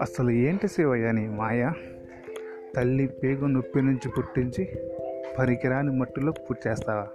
అసలు ఏంటి శివయ్య నీ మాయ? తల్లి పేగు నొప్పి నుంచి పుట్టించి పనికిరాని మట్టిలో పుట్టేస్తావా